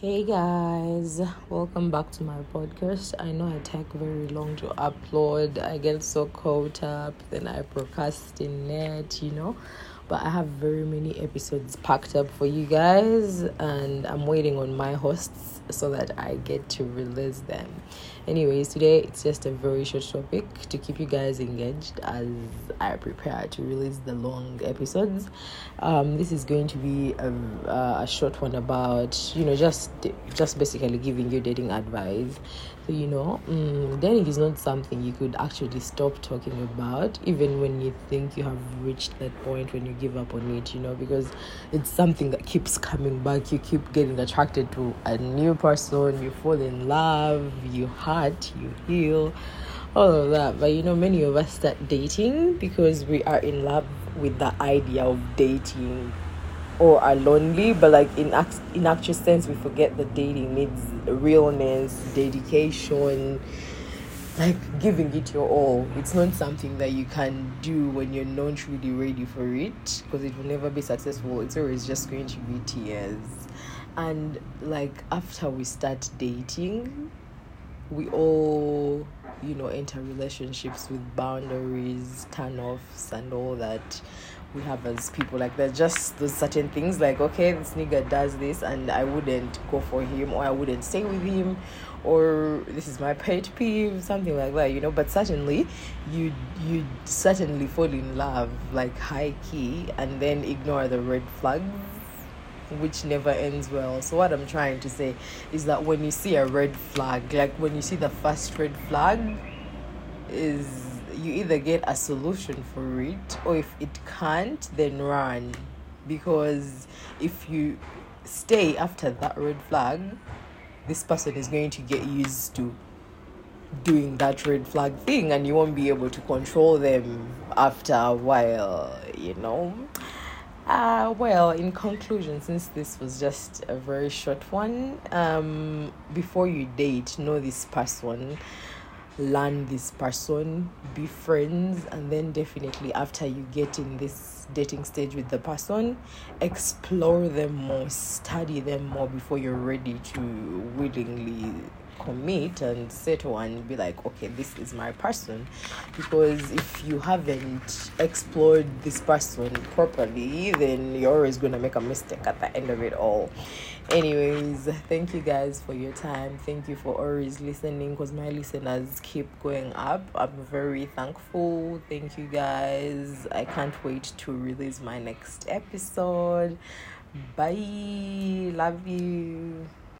Hey guys, welcome back to my podcast. I know I take very long to upload. I get so caught up, then I procrastinate, you know. But I have very many episodes packed up for you guys, and I'm waiting on my hosts so that I get to release them. Anyways, today it's just a very short topic to keep you guys engaged as I prepare to release the long episodes. Um, this is going to be a, a short one about you know just just basically giving you dating advice. So you know, um, dating is not something you could actually stop talking about, even when you think you have reached that point when you give up on it. You know, because it's something that keeps coming back. You keep getting attracted to a new person. You fall in love. You hurt, you heal, all of that. But you know, many of us start dating because we are in love with the idea of dating or are lonely but like in act- in actual sense we forget that dating needs realness dedication like giving it your all it's not something that you can do when you're not really ready for it because it will never be successful it's always just going to be tears and like after we start dating we all you know enter relationships with boundaries turn-offs and all that. We have as people like there's just those certain things like okay this nigga does this and i wouldn't go for him or i wouldn't stay with him or this is my pet peeve something like that you know. But certainly you you certainly fall in love like high key and then ignore the red flags which never ends well. So, what I'm trying to say is that when you see a red flag, like when you see the first red flag, is you either get a solution for it, or if it can't, then run. Because if you stay after that red flag, this person is going to get used to doing that red flag thing and you won't be able to control them after a while, you know. Uh, well, in conclusion, since this was just a very short one, um, before you date, know this person, learn this person, be friends, and then definitely after you get in this dating stage with the person, explore them more, study them more before you're ready to willingly commit and settle and be like okay this is my person. Because if you haven't explored this person properly then you're always going to make a mistake at the end of it all. Anyways thank you guys for your time. Thank you for always listening because my listeners keep going up. I'm very thankful. Thank you guys. I can't wait to release my next episode. Bye. Love you